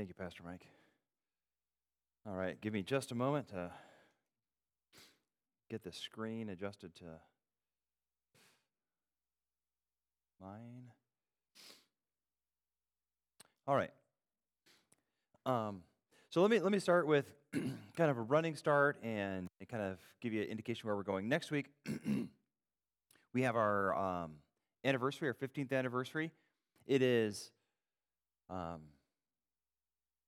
Thank you, Pastor Mike. All right, give me just a moment to get the screen adjusted to mine. All right. Um, so let me let me start with kind of a running start and, kind of give you an indication where we're going next week. we have our um, anniversary, our 15th anniversary. It is um,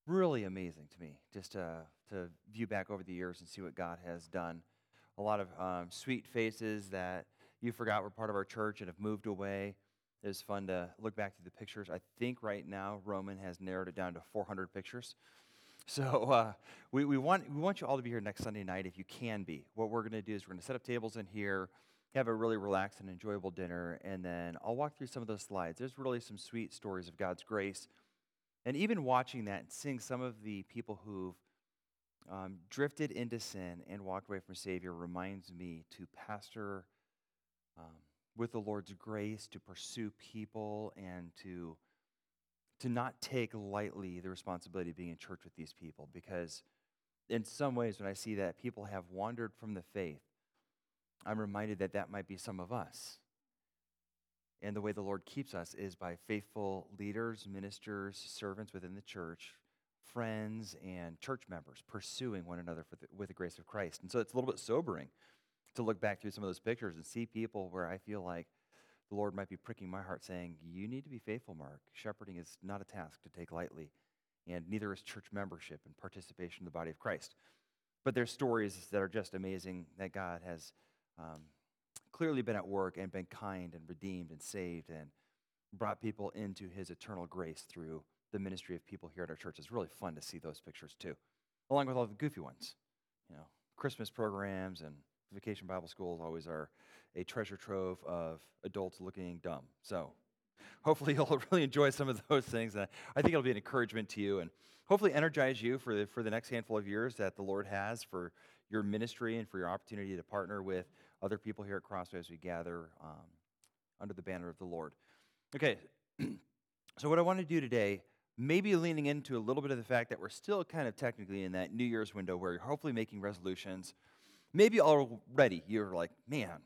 really amazing to me just to, to view back over the years and see what God has done. A lot of um, sweet faces that you forgot were part of our church and have moved away. It was fun to look back through the pictures. I think right now Roman has narrowed it down to 400 pictures. So uh, we, we, want, we want you all to be here next Sunday night if you can be. What we're going to do is we're going to set up tables in here, have a really relaxed and enjoyable dinner, and then I'll walk through some of those slides. There's really some sweet stories of God's grace. And even watching that and seeing some of the people who've um, drifted into sin and walked away from Savior reminds me to pastor um, with the Lord's grace, to pursue people, and to to not take lightly the responsibility of being in church with these people. Because in some ways when i see that people have wandered from the faith i'm reminded that that might be some of us and the way the lord keeps us is by faithful leaders ministers servants within the church friends and church members pursuing one another the, with the grace of christ and so it's a little bit sobering to look back through some of those pictures and see people where i feel like the Lord might be pricking my heart saying, You need to be faithful, Mark. Shepherding is not a task to take lightly, and neither is church membership and participation in the body of Christ. But there's stories that are just amazing that God has um, clearly been at work and been kind and redeemed and saved and brought people into his eternal grace through the ministry of people here at our church. It's really fun to see those pictures too, along with all the goofy ones. You know, Christmas programs and vacation Bible schools always are a treasure trove of adults looking dumb. So hopefully you'll really enjoy some of those things. And I think it'll be an encouragement to you and hopefully energize you for the, for the next handful of years that the Lord has for your ministry and for your opportunity to partner with other people here at Crossway as we gather um, under the banner of the Lord. Okay, so what I want to do today, maybe leaning into a little bit of the fact that we're still kind of technically in that New Year's window where you're hopefully making resolutions. Maybe already you're like, man,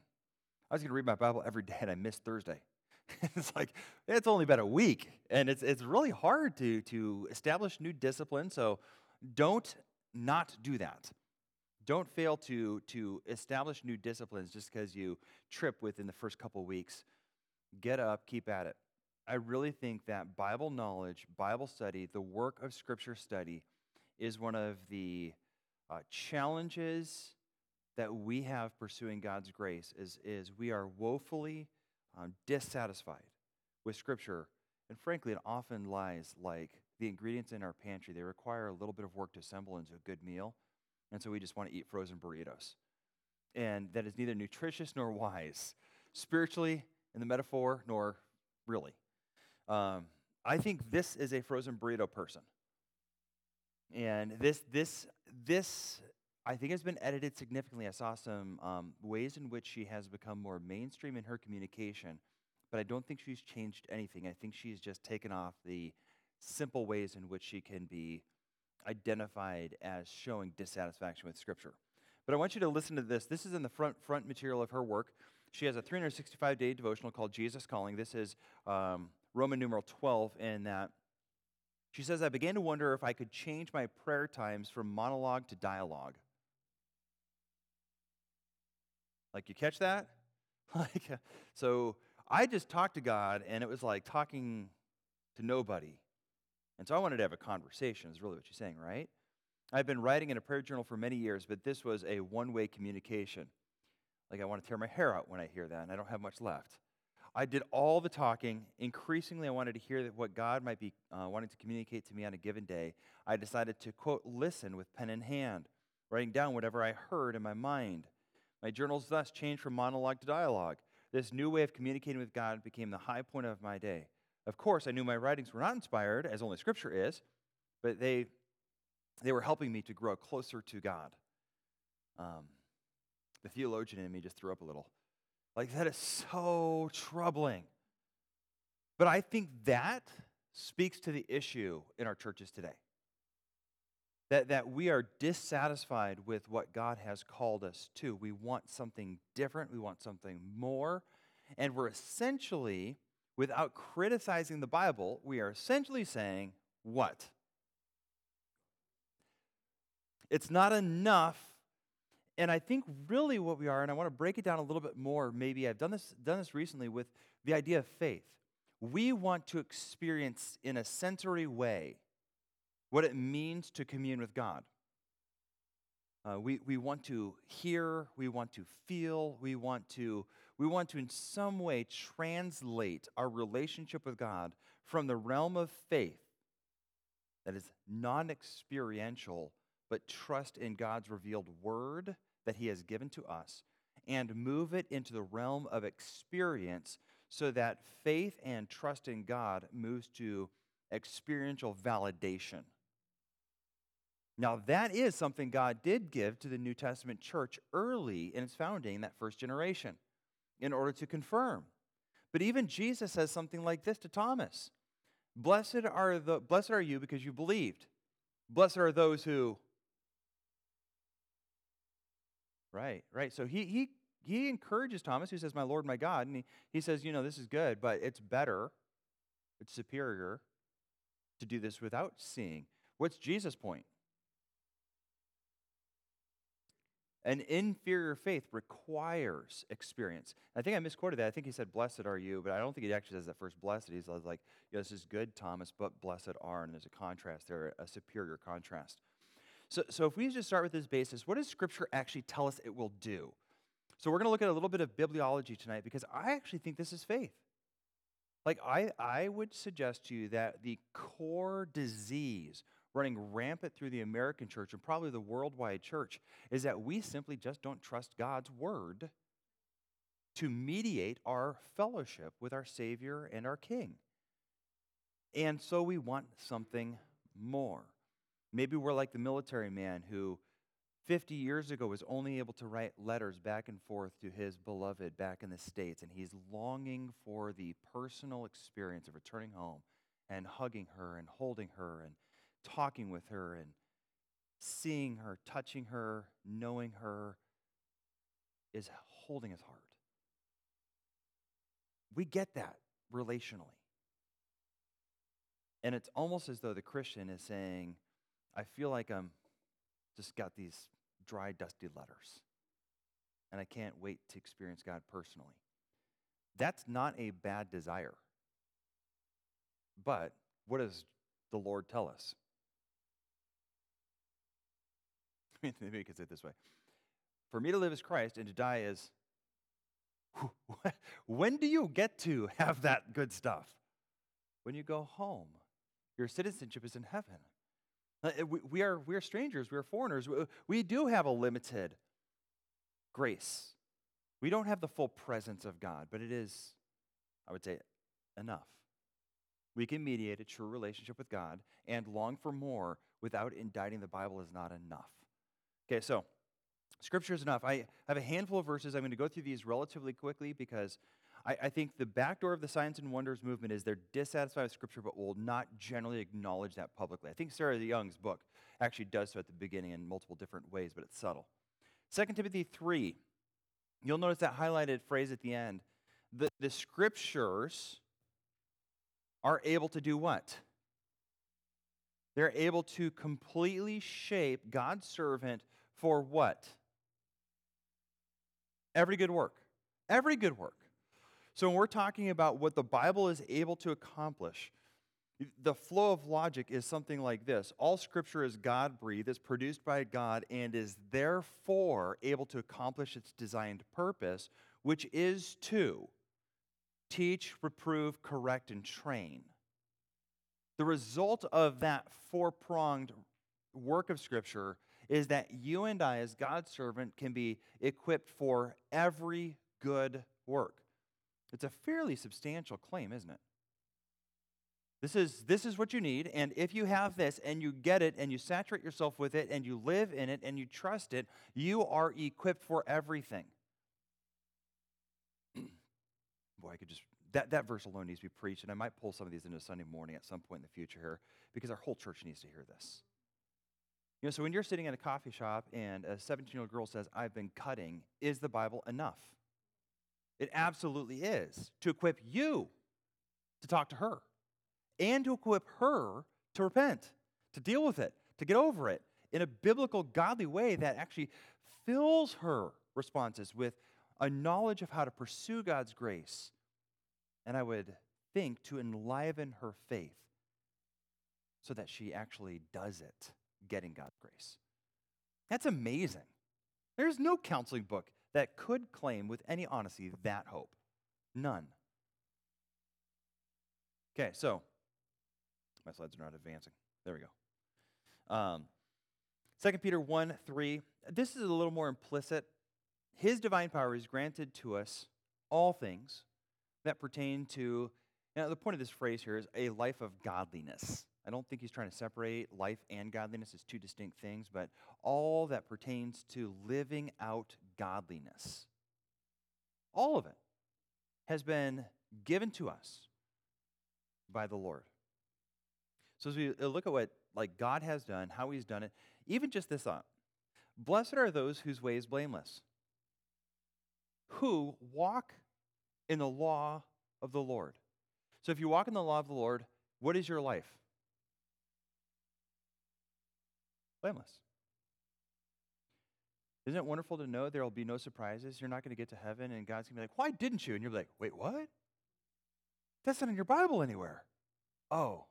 I was going to read my Bible every day and I missed Thursday. it's like, it's only been a week. And it's, it's really hard to, to establish new discipline. So don't not do that. Don't fail to, to establish new disciplines just because you trip within the first couple weeks. Get up, keep at it. I really think that Bible knowledge, Bible study, the work of Scripture study is one of the uh, challenges that we have pursuing God's grace is, is we are woefully um, dissatisfied with Scripture. And frankly, it often lies like the ingredients in our pantry. They require a little bit of work to assemble into a good meal. And so we just want to eat frozen burritos. And that is neither nutritious nor wise, spiritually, in the metaphor, nor really. Um, I think this is a frozen burrito person. And this, this, this I think has been edited significantly. I saw some um, ways in which she has become more mainstream in her communication, but I don't think she's changed anything. I think she's just taken off the simple ways in which she can be identified as showing dissatisfaction with Scripture. But I want you to listen to this. This is in the front front material of her work. She has a 365 day devotional called Jesus Calling. This is um, Roman numeral 12, and that she says, I began to wonder if I could change my prayer times from monologue to dialogue. Like, you catch that? like, so I just talked to God, and it was like talking to nobody. And so I wanted to have a conversation, is really what you're saying, right? I've been writing in a prayer journal for many years, but this was a one way communication. Like, I want to tear my hair out when I hear that, and I don't have much left. I did all the talking. Increasingly, I wanted to hear what God might be uh, wanting to communicate to me on a given day. I decided to, quote, listen with pen in hand, writing down whatever I heard in my mind. My journals thus changed from monologue to dialogue. This new way of communicating with God became the high point of my day. Of course, I knew my writings were not inspired, as only Scripture is, but they, they were helping me to grow closer to God. Um, the theologian in me just threw up a little. Like, that is so troubling. But I think that speaks to the issue in our churches today. that, that we are dissatisfied with what God has called us to. We want something different, we want something more. And we're essentially, without criticizing the Bible, we are essentially saying, what? It's not enough. And I think really what we are, and I want to break it down a little bit more. Maybe I've done this, done this recently with the idea of faith. We want to experience in a sensory way what it means to commune with God. Uh, we, we want to hear, we want to feel, we want to, we want to in some way translate our relationship with God from the realm of faith that is non experiential, but trust in God's revealed word that He has given to us, and move it into the realm of experience so that faith and trust in God moves to experiential validation. Now, that is something God did give to the New Testament church early in its founding, that first generation, in order to confirm. But even Jesus says something like this to Thomas Blessed are, the, blessed are you because you believed. Blessed are those who. Right, right. So he, he, he encourages Thomas, who says, My Lord, my God. And he, he says, You know, this is good, but it's better, it's superior to do this without seeing. What's Jesus' point? An inferior faith requires experience. I think I misquoted that. I think he said, Blessed are you, but I don't think he actually says that first blessed. He's like, yeah, This is good, Thomas, but blessed are. And there's a contrast there, a superior contrast. So, so if we just start with this basis, what does Scripture actually tell us it will do? So we're going to look at a little bit of bibliology tonight because I actually think this is faith. Like, I, I would suggest to you that the core disease running rampant through the American church and probably the worldwide church is that we simply just don't trust God's word to mediate our fellowship with our Savior and our King. And so we want something more. Maybe we're like the military man who 50 years ago was only able to write letters back and forth to his beloved back in the States, and he's longing for the personal experience of returning home and hugging her and holding her and talking with her and seeing her, touching her, knowing her is holding his heart. We get that relationally. And it's almost as though the Christian is saying, I feel like I'm just got these dry, dusty letters, and I can't wait to experience God personally. That's not a bad desire. But what does the Lord tell us? Maybe I could say it this way For me to live as Christ and to die is. When do you get to have that good stuff? When you go home. Your citizenship is in heaven. Uh, we, are, we are strangers, we are foreigners. We do have a limited grace. We don't have the full presence of God, but it is, I would say, enough. We can mediate a true relationship with God and long for more without indicting the Bible is not enough. Okay, so scripture is enough. I have a handful of verses. I'm going to go through these relatively quickly because I, I, think the backdoor of the signs and Wonders movement is they're dissatisfied with scripture but will not generally acknowledge that publicly. I think Sarah Young's book actually does so at the beginning in multiple different ways, but it's subtle. 2 Timothy 3, you'll notice that highlighted phrase at the end. The, the scriptures are able to do what? They're able to completely shape God's servant for what? Every good work. Every good work. So when we're talking about what the Bible is able to accomplish, the flow of logic is something like this All scripture is God breathed, is produced by God, and is therefore able to accomplish its designed purpose, which is to teach, reprove, correct, and train. The result of that four pronged work of Scripture is that you and I, as God's servant, can be equipped for every good work. It's a fairly substantial claim, isn't it? This is, this is what you need, and if you have this and you get it and you saturate yourself with it and you live in it and you trust it, you are equipped for everything. Boy, I could just, that, that verse alone needs to be preached, and I might pull some of these into Sunday morning at some point in the future here because our whole church needs to hear this. You know, so when you're sitting in a coffee shop and a 17 year old girl says, I've been cutting, is the Bible enough? It absolutely is to equip you to talk to her and to equip her to repent, to deal with it, to get over it in a biblical, godly way that actually fills her responses with a knowledge of how to pursue God's grace. And I would think to enliven her faith so that she actually does it, getting God's grace. That's amazing. There's no counseling book that could claim with any honesty that hope. None. Okay, so my slides are not advancing. There we go. Um, 2 Peter 1 3. This is a little more implicit. His divine power is granted to us all things that pertain to, now the point of this phrase here is a life of godliness. I don't think he's trying to separate life and godliness as two distinct things, but all that pertains to living out godliness. All of it has been given to us by the Lord. So as we look at what like God has done, how he's done it, even just this thought. Blessed are those whose way is blameless, who walk in the law of the Lord. So if you walk in the law of the Lord, what is your life? Blameless. Isn't it wonderful to know there will be no surprises? You're not going to get to heaven and God's going to be like, why didn't you? And you're like, wait, what? That's not in your Bible anywhere. Oh,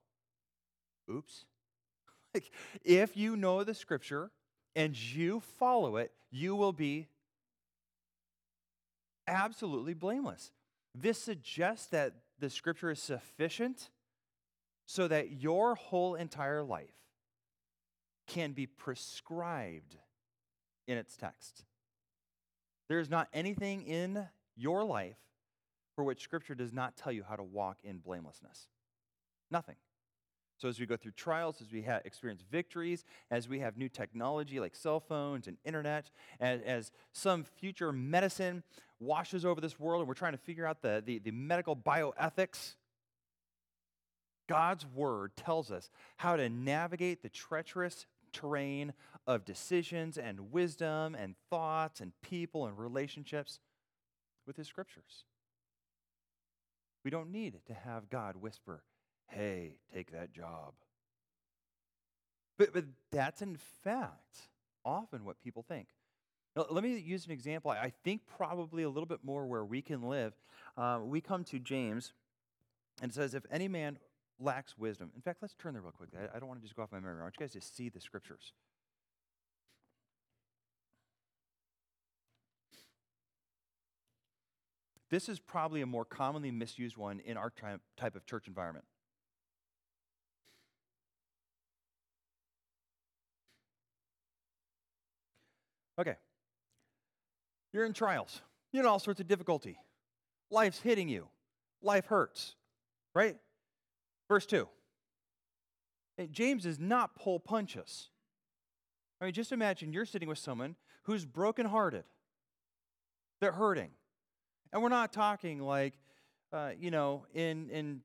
oops. like, if you know the scripture and you follow it, you will be absolutely blameless. This suggests that the scripture is sufficient so that your whole entire life can be prescribed in its text. There is not anything in your life for which Scripture does not tell you how to walk in blamelessness. Nothing. So, as we go through trials, as we experience victories, as we have new technology like cell phones and internet, as, as some future medicine washes over this world and we're trying to figure out the, the, the medical bioethics, God's word tells us how to navigate the treacherous terrain of decisions and wisdom and thoughts and people and relationships with his scriptures. We don't need to have God whisper, hey, take that job. But, but that's in fact often what people think. Now, let me use an example. I think probably a little bit more where we can live. Uh, we come to James, and it says, If any man lacks wisdom. In fact, let's turn there real quickly. I, I don't want to just go off my memory. I want you guys to see the scriptures. This is probably a more commonly misused one in our type of church environment. Okay. You're in trials. You're in all sorts of difficulty. Life's hitting you. Life hurts, right? Verse 2. James does not pull punches. I mean, just imagine you're sitting with someone who's brokenhearted. They're hurting. And we're not talking like, uh, you know, in, in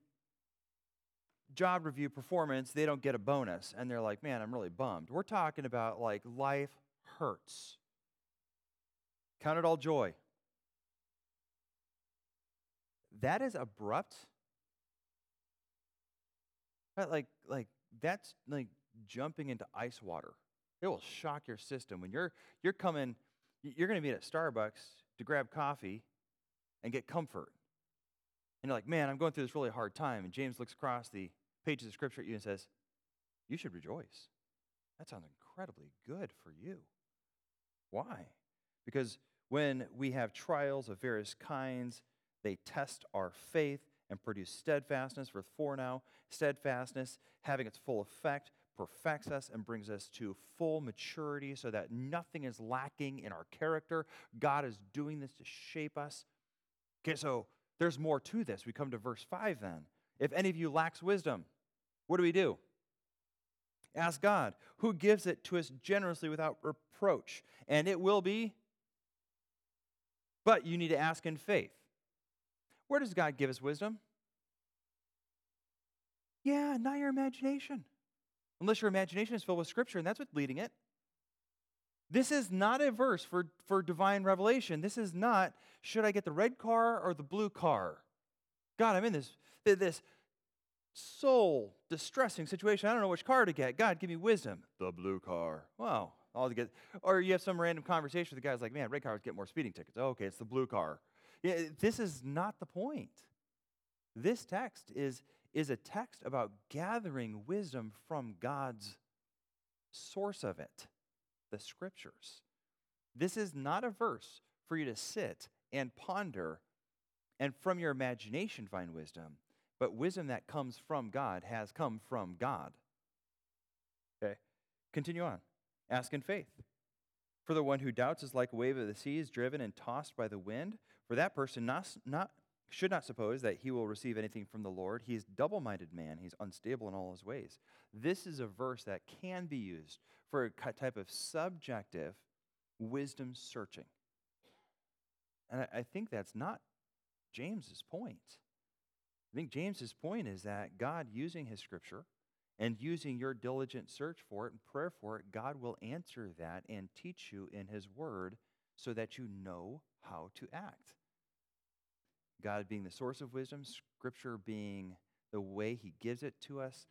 job review performance, they don't get a bonus. And they're like, man, I'm really bummed. We're talking about like life hurts. Count it all joy. That is abrupt. But like, like that's like jumping into ice water. It will shock your system when you're you're coming. You're going to be at Starbucks to grab coffee, and get comfort. And you're like, man, I'm going through this really hard time. And James looks across the pages of Scripture at you and says, you should rejoice. That sounds incredibly good for you. Why? Because when we have trials of various kinds, they test our faith and produce steadfastness. Verse 4 now, steadfastness, having its full effect, perfects us and brings us to full maturity so that nothing is lacking in our character. God is doing this to shape us Okay, so there's more to this. We come to verse 5 then. If any of you lacks wisdom, what do we do? Ask God, who gives it to us generously without reproach, and it will be. But you need to ask in faith. Where does God give us wisdom? Yeah, not your imagination. unless your imagination is filled with Scripture, and that's what's leading it. This is not a verse for, for divine revelation. This is not, should I get the red car or the blue car? God, I'm in this, this soul distressing situation. I don't know which car to get. God, give me wisdom. The blue car. Wow. All to get, or you have some random conversation with the guy's like, man, red cars get more speeding tickets. Oh, okay, it's the blue car. Yeah, this is not the point. This text is, is a text about gathering wisdom from God's source of it, the scriptures. This is not a verse for you to sit and ponder and from your imagination find wisdom, but wisdom that comes from God has come from God. Okay, continue on. Ask in faith. For the one who doubts is like a wave of the seas driven and tossed by the wind. For that person not, not, should not suppose that he will receive anything from the Lord. He is double minded man, he's unstable in all his ways. This is a verse that can be used for a type of subjective wisdom searching. And I, I think that's not James's point. I think James's point is that God using his scripture and using your diligent search for it and prayer for it, God will answer that and teach you in His Word so that you know how to act. God being the source of wisdom, Scripture being the way He gives it to us,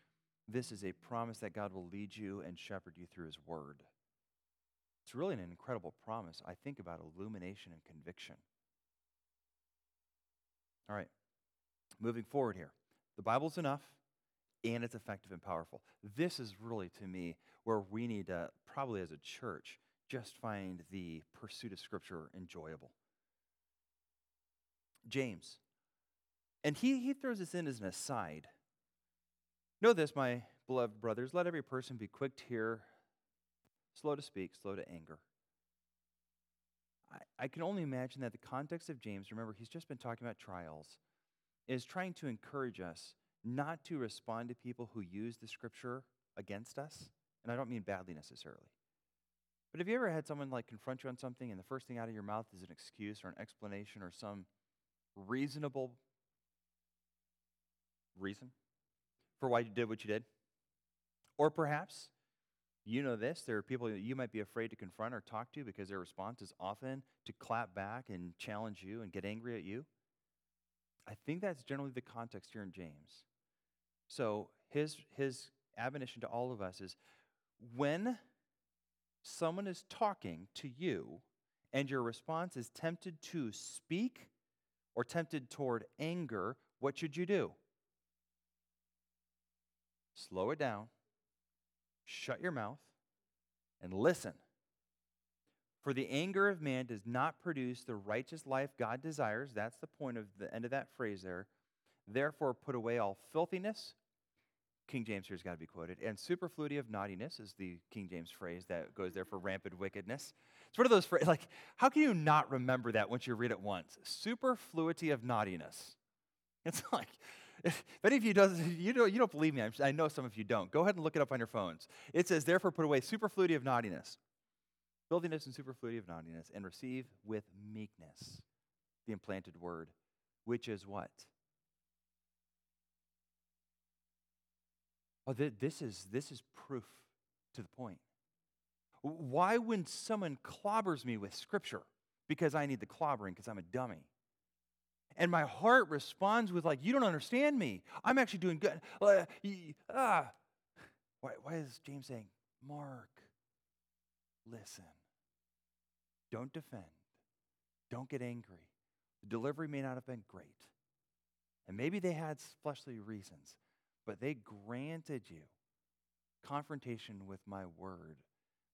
this is a promise that God will lead you and shepherd you through His Word. It's really an incredible promise. I think about illumination and conviction. All right, moving forward here. The Bible's enough and it's effective and powerful. This is really, to me, where we need to, probably as a church, just find the pursuit of Scripture enjoyable. James, and he, he throws this in as an aside. Know this, my beloved brothers, let every person be quick to hear, slow to speak, slow to anger. I, I can only imagine that the context of James, remember, he's just been talking about trials, is trying to encourage us not to respond to people who use the scripture against us. And I don't mean badly necessarily. But have you ever had someone like confront you on something and the first thing out of your mouth is an excuse or an explanation or some reasonable reason for why you did what you did? Or perhaps you know this there are people that you might be afraid to confront or talk to because their response is often to clap back and challenge you and get angry at you. I think that's generally the context here in James. So his, his admonition to all of us is when someone is talking to you and your response is tempted to speak or tempted toward anger, what should you do? Slow it down, shut your mouth, and listen. For the anger of man does not produce the righteous life God desires. That's the point of the end of that phrase there. Therefore, put away all filthiness, King James here has got to be quoted. And superfluity of naughtiness is the King James phrase that goes there for rampant wickedness. It's one of those phrases, like, how can you not remember that once you read it once? Superfluity of naughtiness. It's like, if any of you does you don't, you don't believe me, i know some of you don't. Go ahead and look it up on your phones. It says, therefore, put away superfluity of naughtiness, filthiness and superfluity of naughtiness, and receive with meekness the implanted word, which is what? Oh, th- this is this is proof to the point. Why when someone clobbers me with scripture? Because I need the clobbering because I'm a dummy. And my heart responds with like, you don't understand me. I'm actually doing good. Uh, ah. Why, why is James saying, Mark, listen. Don't defend. Don't get angry. The delivery may not have been great. And maybe they had fleshly reasons but they granted you confrontation with my word.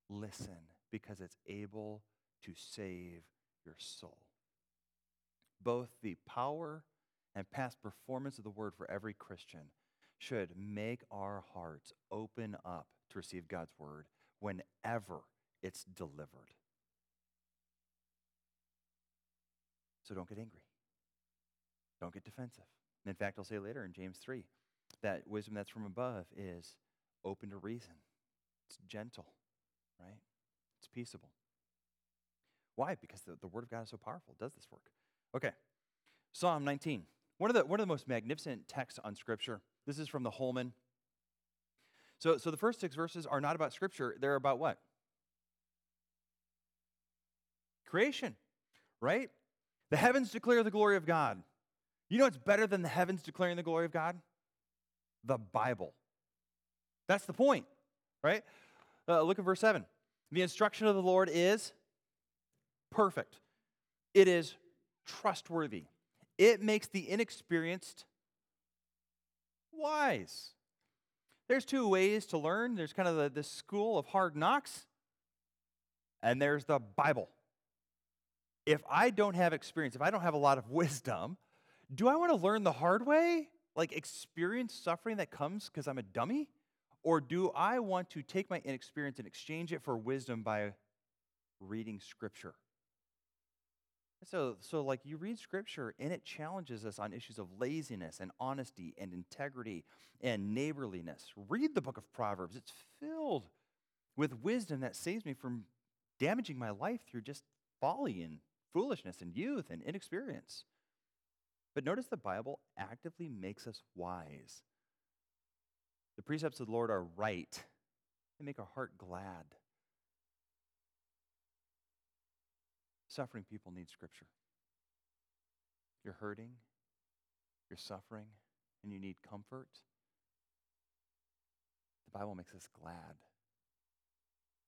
Listen, because it's able to save your soul. Both the power and past performance of the word for every Christian should make our hearts open up to receive God's word whenever it's delivered. So don't get angry. Don't get defensive. In fact, I'll say later in James 3 that wisdom that's from above is open to reason, it's gentle, right? It's peaceable. Why? Because the, the Word of God is so powerful, it does this work. Okay, Psalm 19. One of, the, one of the most magnificent texts on Scripture. This is from the Holman. So, so the first six verses are not about Scripture, they're about what? Creation, right? The heavens declare the glory of God. You know what's better than the heavens declaring the glory of God? The Bible. That's the point, right? Uh, look at verse 7. The instruction of the Lord is perfect, it is trustworthy, it makes the inexperienced wise. There's two ways to learn there's kind of the, the school of hard knocks, and there's the Bible. If I don't have experience, if I don't have a lot of wisdom, do I want to learn the hard way? Like experience suffering that comes because I'm a dummy? Or do I want to take my inexperience and exchange it for wisdom by reading Scripture? So, so like you read Scripture and it challenges us on issues of laziness and honesty and integrity and neighborliness. Read the book of Proverbs. It's filled with wisdom that saves me from damaging my life through just folly and foolishness and youth and inexperience. But notice the Bible actively makes us wise. The precepts of the Lord are right, they make our heart glad. Suffering people need Scripture. You're hurting, you're suffering, and you need comfort. The Bible makes us glad.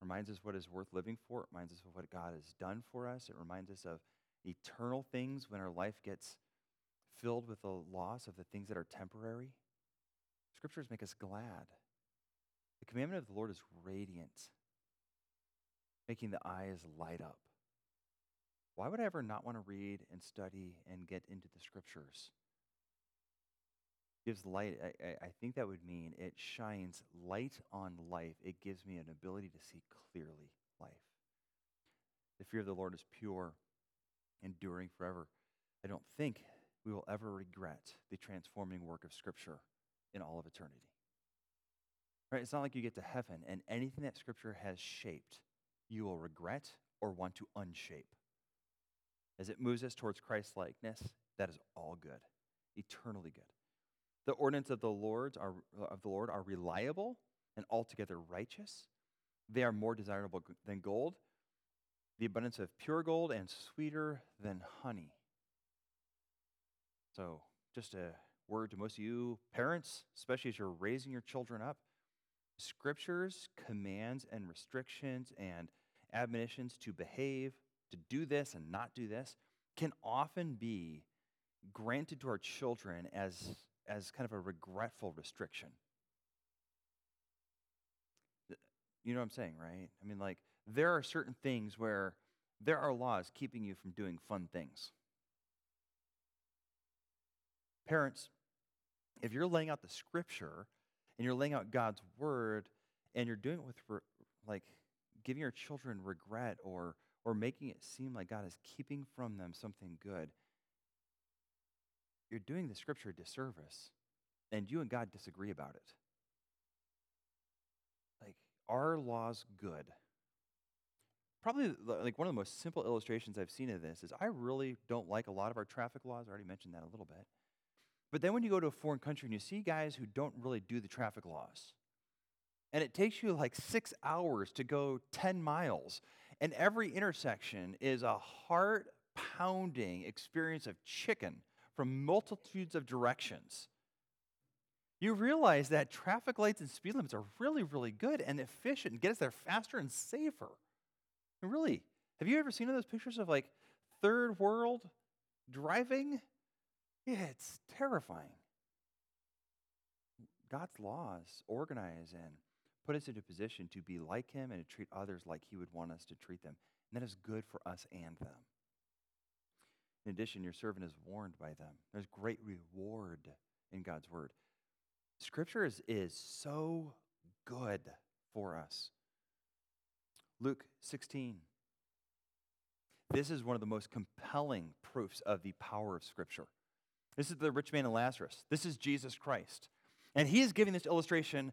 Reminds us what is worth living for. It reminds us of what God has done for us. It reminds us of eternal things when our life gets filled with the loss of the things that are temporary. Scriptures make us glad. The commandment of the Lord is radiant, making the eyes light up. Why would I ever not want to read and study and get into the scriptures? Gives light. I, I think that would mean it shines light on life. It gives me an ability to see clearly life. The fear of the Lord is pure, enduring forever. I don't think we will ever regret the transforming work of Scripture in all of eternity. Right? It's not like you get to heaven and anything that Scripture has shaped, you will regret or want to unshape. As it moves us towards Christ likeness, that is all good, eternally good. The ordinances of the Lord are of the Lord are reliable and altogether righteous. They are more desirable than gold, the abundance of pure gold, and sweeter than honey. So, just a word to most of you parents, especially as you're raising your children up. Scriptures, commands, and restrictions and admonitions to behave, to do this and not do this, can often be granted to our children as, as kind of a regretful restriction. You know what I'm saying, right? I mean, like, there are certain things where there are laws keeping you from doing fun things. Parents, if you're laying out the scripture and you're laying out God's word and you're doing it with re- like giving your children regret or or making it seem like God is keeping from them something good, you're doing the scripture a disservice and you and God disagree about it. Like, are laws good? Probably like one of the most simple illustrations I've seen of this is I really don't like a lot of our traffic laws. I already mentioned that a little bit. But then when you go to a foreign country and you see guys who don't really do the traffic laws, and it takes you like six hours to go 10 miles, and every intersection is a heart pounding experience of chicken from multitudes of directions. You realize that traffic lights and speed limits are really, really good and efficient and get us there faster and safer. And really, have you ever seen those pictures of like third world driving? It's terrifying. God's laws organize and put us into a position to be like Him and to treat others like He would want us to treat them. And that is good for us and them. In addition, your servant is warned by them. There's great reward in God's word. Scripture is, is so good for us. Luke 16. This is one of the most compelling proofs of the power of Scripture. This is the rich man and Lazarus. This is Jesus Christ. And he is giving this illustration,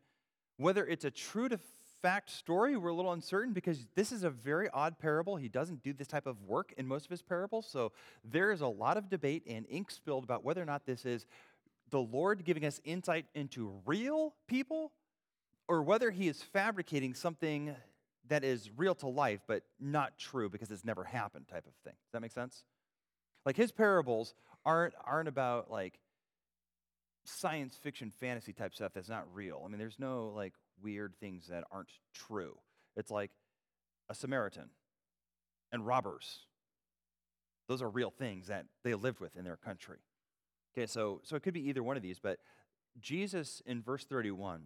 whether it's a true to fact story, we're a little uncertain because this is a very odd parable. He doesn't do this type of work in most of his parables. So there is a lot of debate and ink spilled about whether or not this is the Lord giving us insight into real people or whether he is fabricating something that is real to life but not true because it's never happened type of thing. Does that make sense? Like his parables aren't aren't about like science fiction fantasy type stuff that's not real. I mean, there's no like weird things that aren't true. It's like a Samaritan and robbers. Those are real things that they lived with in their country. Okay, so so it could be either one of these, but Jesus in verse 31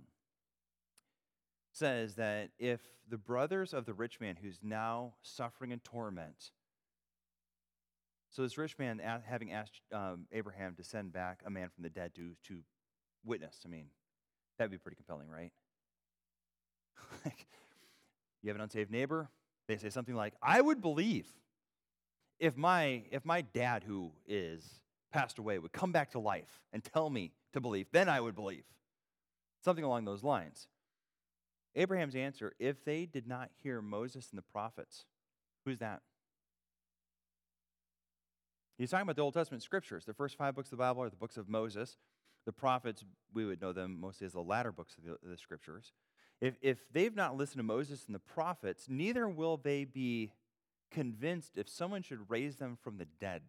says that if the brothers of the rich man who's now suffering in torment, so this rich man having asked um, Abraham to send back a man from the dead to, to witness, I mean, that'd be pretty compelling, right? like, you have an unsaved neighbor, they say something like, I would believe if my, if my dad, who is passed away, would come back to life and tell me to believe, then I would believe. Something along those lines. Abraham's answer if they did not hear Moses and the prophets, who's that? He's talking about the Old Testament scriptures. The first five books of the Bible are the books of Moses. The prophets, we would know them mostly as the latter books of the, the scriptures. If, if they've not listened to Moses and the prophets, neither will they be convinced if someone should raise them from the dead.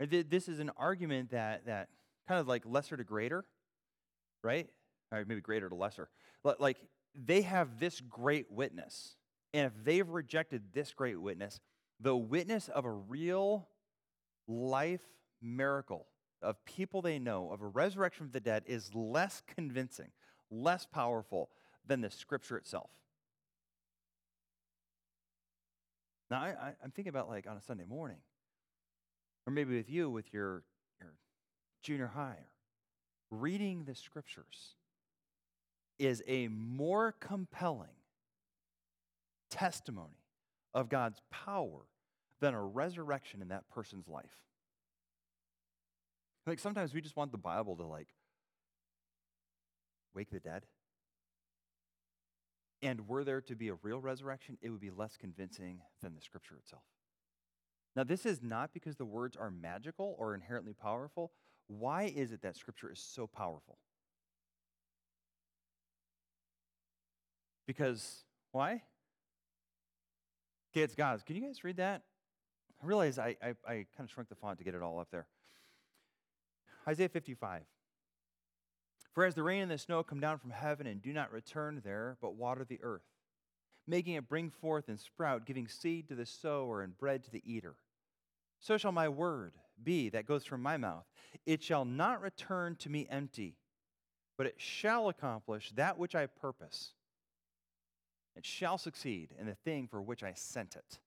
This is an argument that, that kind of like lesser to greater, right? Or maybe greater to lesser. Like they have this great witness. And if they've rejected this great witness, the witness of a real life miracle of people they know, of a resurrection of the dead, is less convincing, less powerful than the scripture itself. Now, I, am thinking about like on a Sunday morning, or maybe with you with your, your junior high, reading the scriptures is a more compelling testimony of God's power than a resurrection in that person's life. Like sometimes we just want the Bible to like wake the dead. And were there to be a real resurrection, it would be less convincing than the scripture itself. Now, this is not because the words are magical or inherently powerful. Why is it that scripture is so powerful? Because, why? It's God's. Can you guys read that? I realize I, I, I kind of shrunk the font to get it all up there. Isaiah 55. For as the rain and the snow come down from heaven and do not return there, but water the earth, making it bring forth and sprout, giving seed to the sower and bread to the eater, so shall my word be that goes from my mouth. It shall not return to me empty, but it shall accomplish that which I purpose it shall succeed in the thing for which I sent it.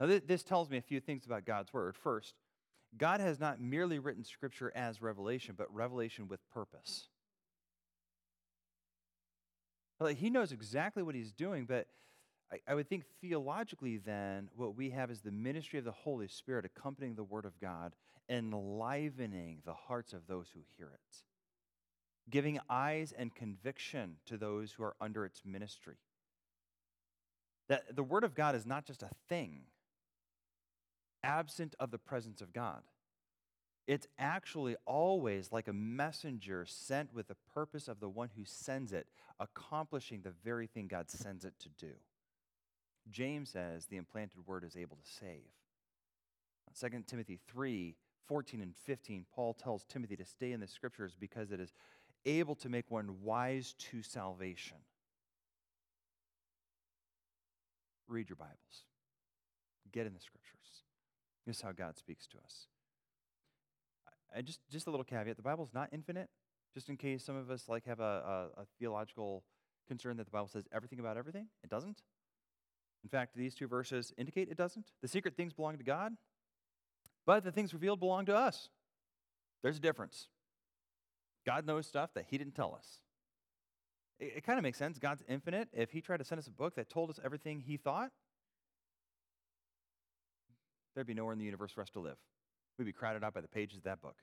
Now, th- this tells me a few things about God's word. First, God has not merely written scripture as revelation, but revelation with purpose. Like, he knows exactly what he's doing, but I, I would think theologically, then, what we have is the ministry of the Holy Spirit accompanying the word of God, enlivening the hearts of those who hear it giving eyes and conviction to those who are under its ministry. That the Word of God is not just a thing absent of the presence of God. It's actually always like a messenger sent with the purpose of the one who sends it, accomplishing the very thing God sends it to do. James says the implanted word is able to save. 2 Timothy 3 14 and 15, Paul tells Timothy to stay in the scriptures because it is able to make one wise to salvation. Read your Bibles, get in the scriptures. This is how God speaks to us. I just, just a little caveat the Bible's not infinite, just in case some of us like have a, a, a theological concern that the Bible says everything about everything. It doesn't. In fact, these two verses indicate it doesn't. The secret things belong to God, but the things revealed belong to us. There's a difference. God knows stuff that He didn't tell us. It, it kind of makes sense. God's infinite. If He tried to send us a book that told us everything He thought, there'd be nowhere in the universe for us to live. We'd be crowded out by the pages of that book.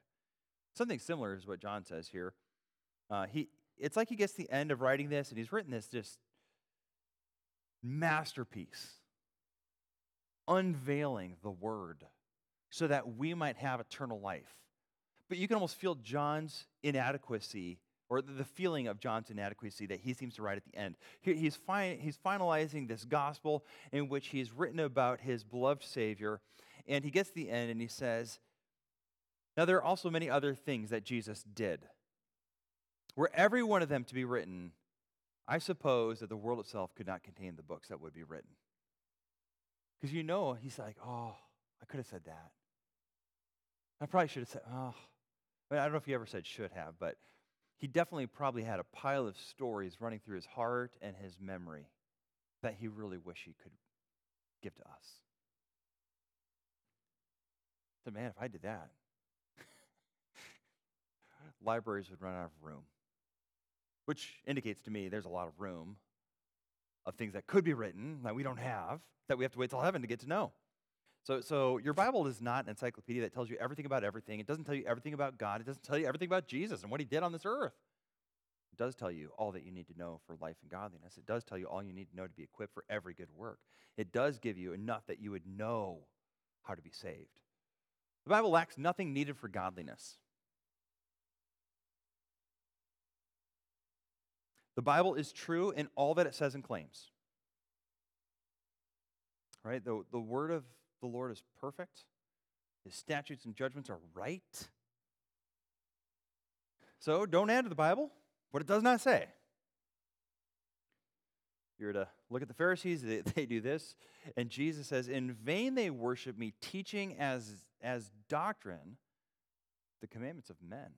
Something similar is what John says here. Uh, he, it's like he gets the end of writing this, and he's written this just masterpiece, unveiling the Word so that we might have eternal life. But you can almost feel John's inadequacy or the feeling of John's inadequacy that he seems to write at the end. He's, fi- he's finalizing this gospel in which he's written about his beloved Savior, and he gets to the end and he says, Now there are also many other things that Jesus did. Were every one of them to be written, I suppose that the world itself could not contain the books that would be written. Because you know, he's like, Oh, I could have said that. I probably should have said, Oh, I, I don't know if he ever said should have, but he definitely probably had a pile of stories running through his heart and his memory that he really wished he could give to us. So, man, if I did that, libraries would run out of room, which indicates to me there's a lot of room of things that could be written that we don't have that we have to wait till heaven to get to know. So, so your Bible is not an encyclopedia that tells you everything about everything. It doesn't tell you everything about God. It doesn't tell you everything about Jesus and what he did on this earth. It does tell you all that you need to know for life and godliness. It does tell you all you need to know to be equipped for every good work. It does give you enough that you would know how to be saved. The Bible lacks nothing needed for godliness. The Bible is true in all that it says and claims. Right? The, the word of the Lord is perfect, his statutes and judgments are right. So don't add to the Bible what it does not say. You're to look at the Pharisees, they, they, do this. And Jesus says, In vain they worship me, teaching as, as doctrine the commandments of men.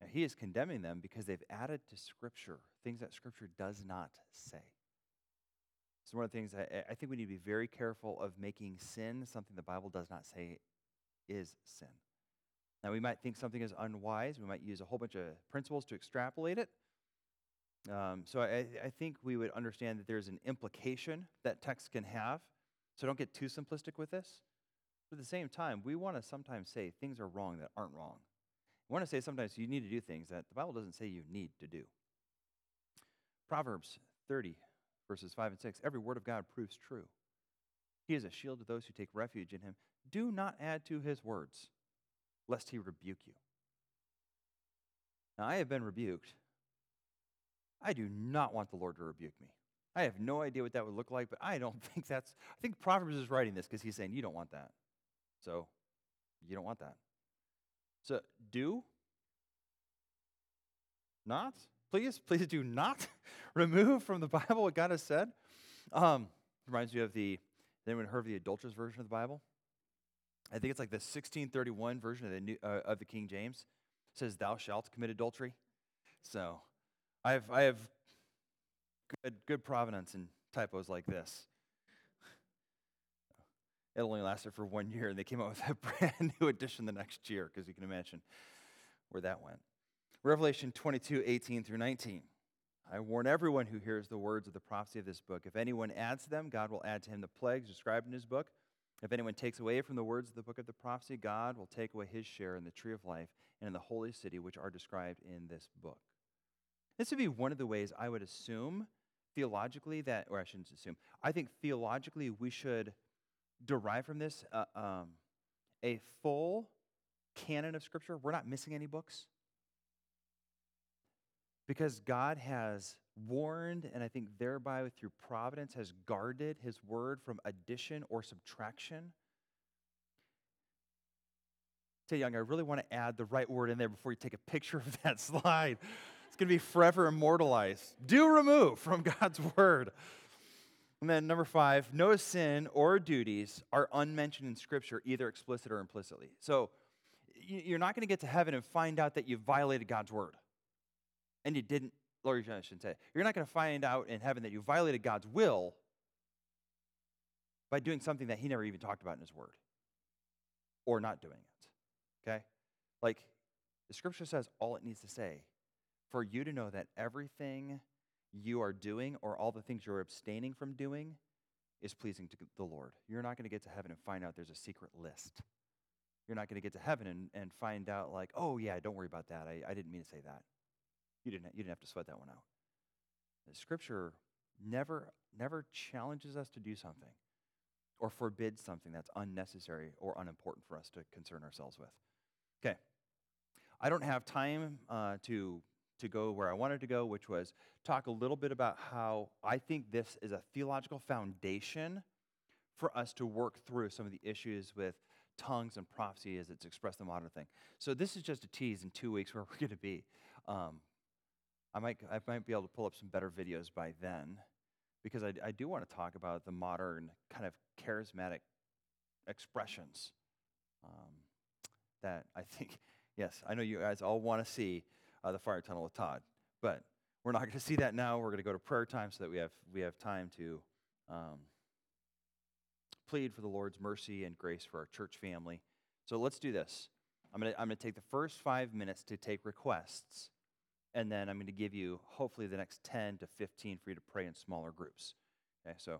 Now, he is condemning them because they've added to Scripture things that Scripture does not say. So, one of the things I, I think we need to be very careful of making sin something the Bible does not say is sin. Now, we might think something is unwise. We might use a whole bunch of principles to extrapolate it. Um, so, I, I think we would understand that there's an implication that text can have. So, don't get too simplistic with this. But at the same time, we want to sometimes say things are wrong that aren't wrong. We want to say sometimes you need to do things that the Bible doesn't say you need to do. Proverbs 30, verses 5 and 6 every word of God proves true. He is a shield to those who take refuge in him. Do not add to his words, lest he rebuke you. Now, I have been rebuked. I do not want the Lord to rebuke me. I have no idea what that would look like, but I don't think that's. I think Proverbs is writing this because he's saying, You don't want that. So, you don't want that. So, do not please, please do not remove from the Bible what God has said. Um, reminds me of the, anyone heard of the adulterous version of the Bible? I think it's like the 1631 version of the, New, uh, of the King James. It says, Thou shalt commit adultery. So I have, I have good, good provenance in typos like this. It only lasted for one year, and they came out with a brand new edition the next year, because you can imagine where that went. Revelation 22, 18 through 19. I warn everyone who hears the words of the prophecy of this book. If anyone adds to them, God will add to him the plagues described in his book. If anyone takes away from the words of the book of the prophecy, God will take away his share in the tree of life and in the holy city, which are described in this book. This would be one of the ways I would assume theologically that, or I shouldn't assume, I think theologically we should derive from this uh, um, a full canon of Scripture. We're not missing any books. Because God has warned, and I think thereby through providence has guarded his word from addition or subtraction. Say, Young, I really want to add the right word in there before you take a picture of that slide. It's going to be forever immortalized. Do remove from God's word. And then number five, no sin or duties are unmentioned in Scripture, either explicit or implicitly. So you're not going to get to heaven and find out that you violated God's word and you didn't, Lord, I shouldn't say, you're not going to find out in heaven that you violated God's will by doing something that He never even talked about in His Word or not doing it. Okay? Like, the scripture says all it needs to say for you to know that everything you are doing or all the things you're abstaining from doing is pleasing to the Lord. You're not going to get to heaven and find out there's a secret list. You're not going to get to heaven and, and find out, like, oh, yeah, don't worry about that. I, I didn't mean to say that. You didn't, you didn't have to sweat that one out. The scripture never, never challenges us to do something or forbids something that's unnecessary or unimportant for us to concern ourselves with. Okay. I don't have time uh, to to go where I wanted to go, which was talk a little bit about how I think this is a theological foundation for us to work through some of the issues with tongues and prophecy as it's expressed in the modern thing. So this is just a tease in two weeks where we're going to be. Um, I might I might be able to pull up some better videos by then, because I, I do want to talk about the modern kind of charismatic expressions um, that I think. Yes, I know you guys all want to see uh, the fire tunnel with Todd, but we're not going to see that now. We're going to go to prayer time so that we have we have time to. Um, plead for the Lord's mercy and grace for our church family. So let's do this. I'm going to I'm going to take the first five minutes to take requests, and then I'm going to give you hopefully the next 10 to 15 for you to pray in smaller groups. Okay, so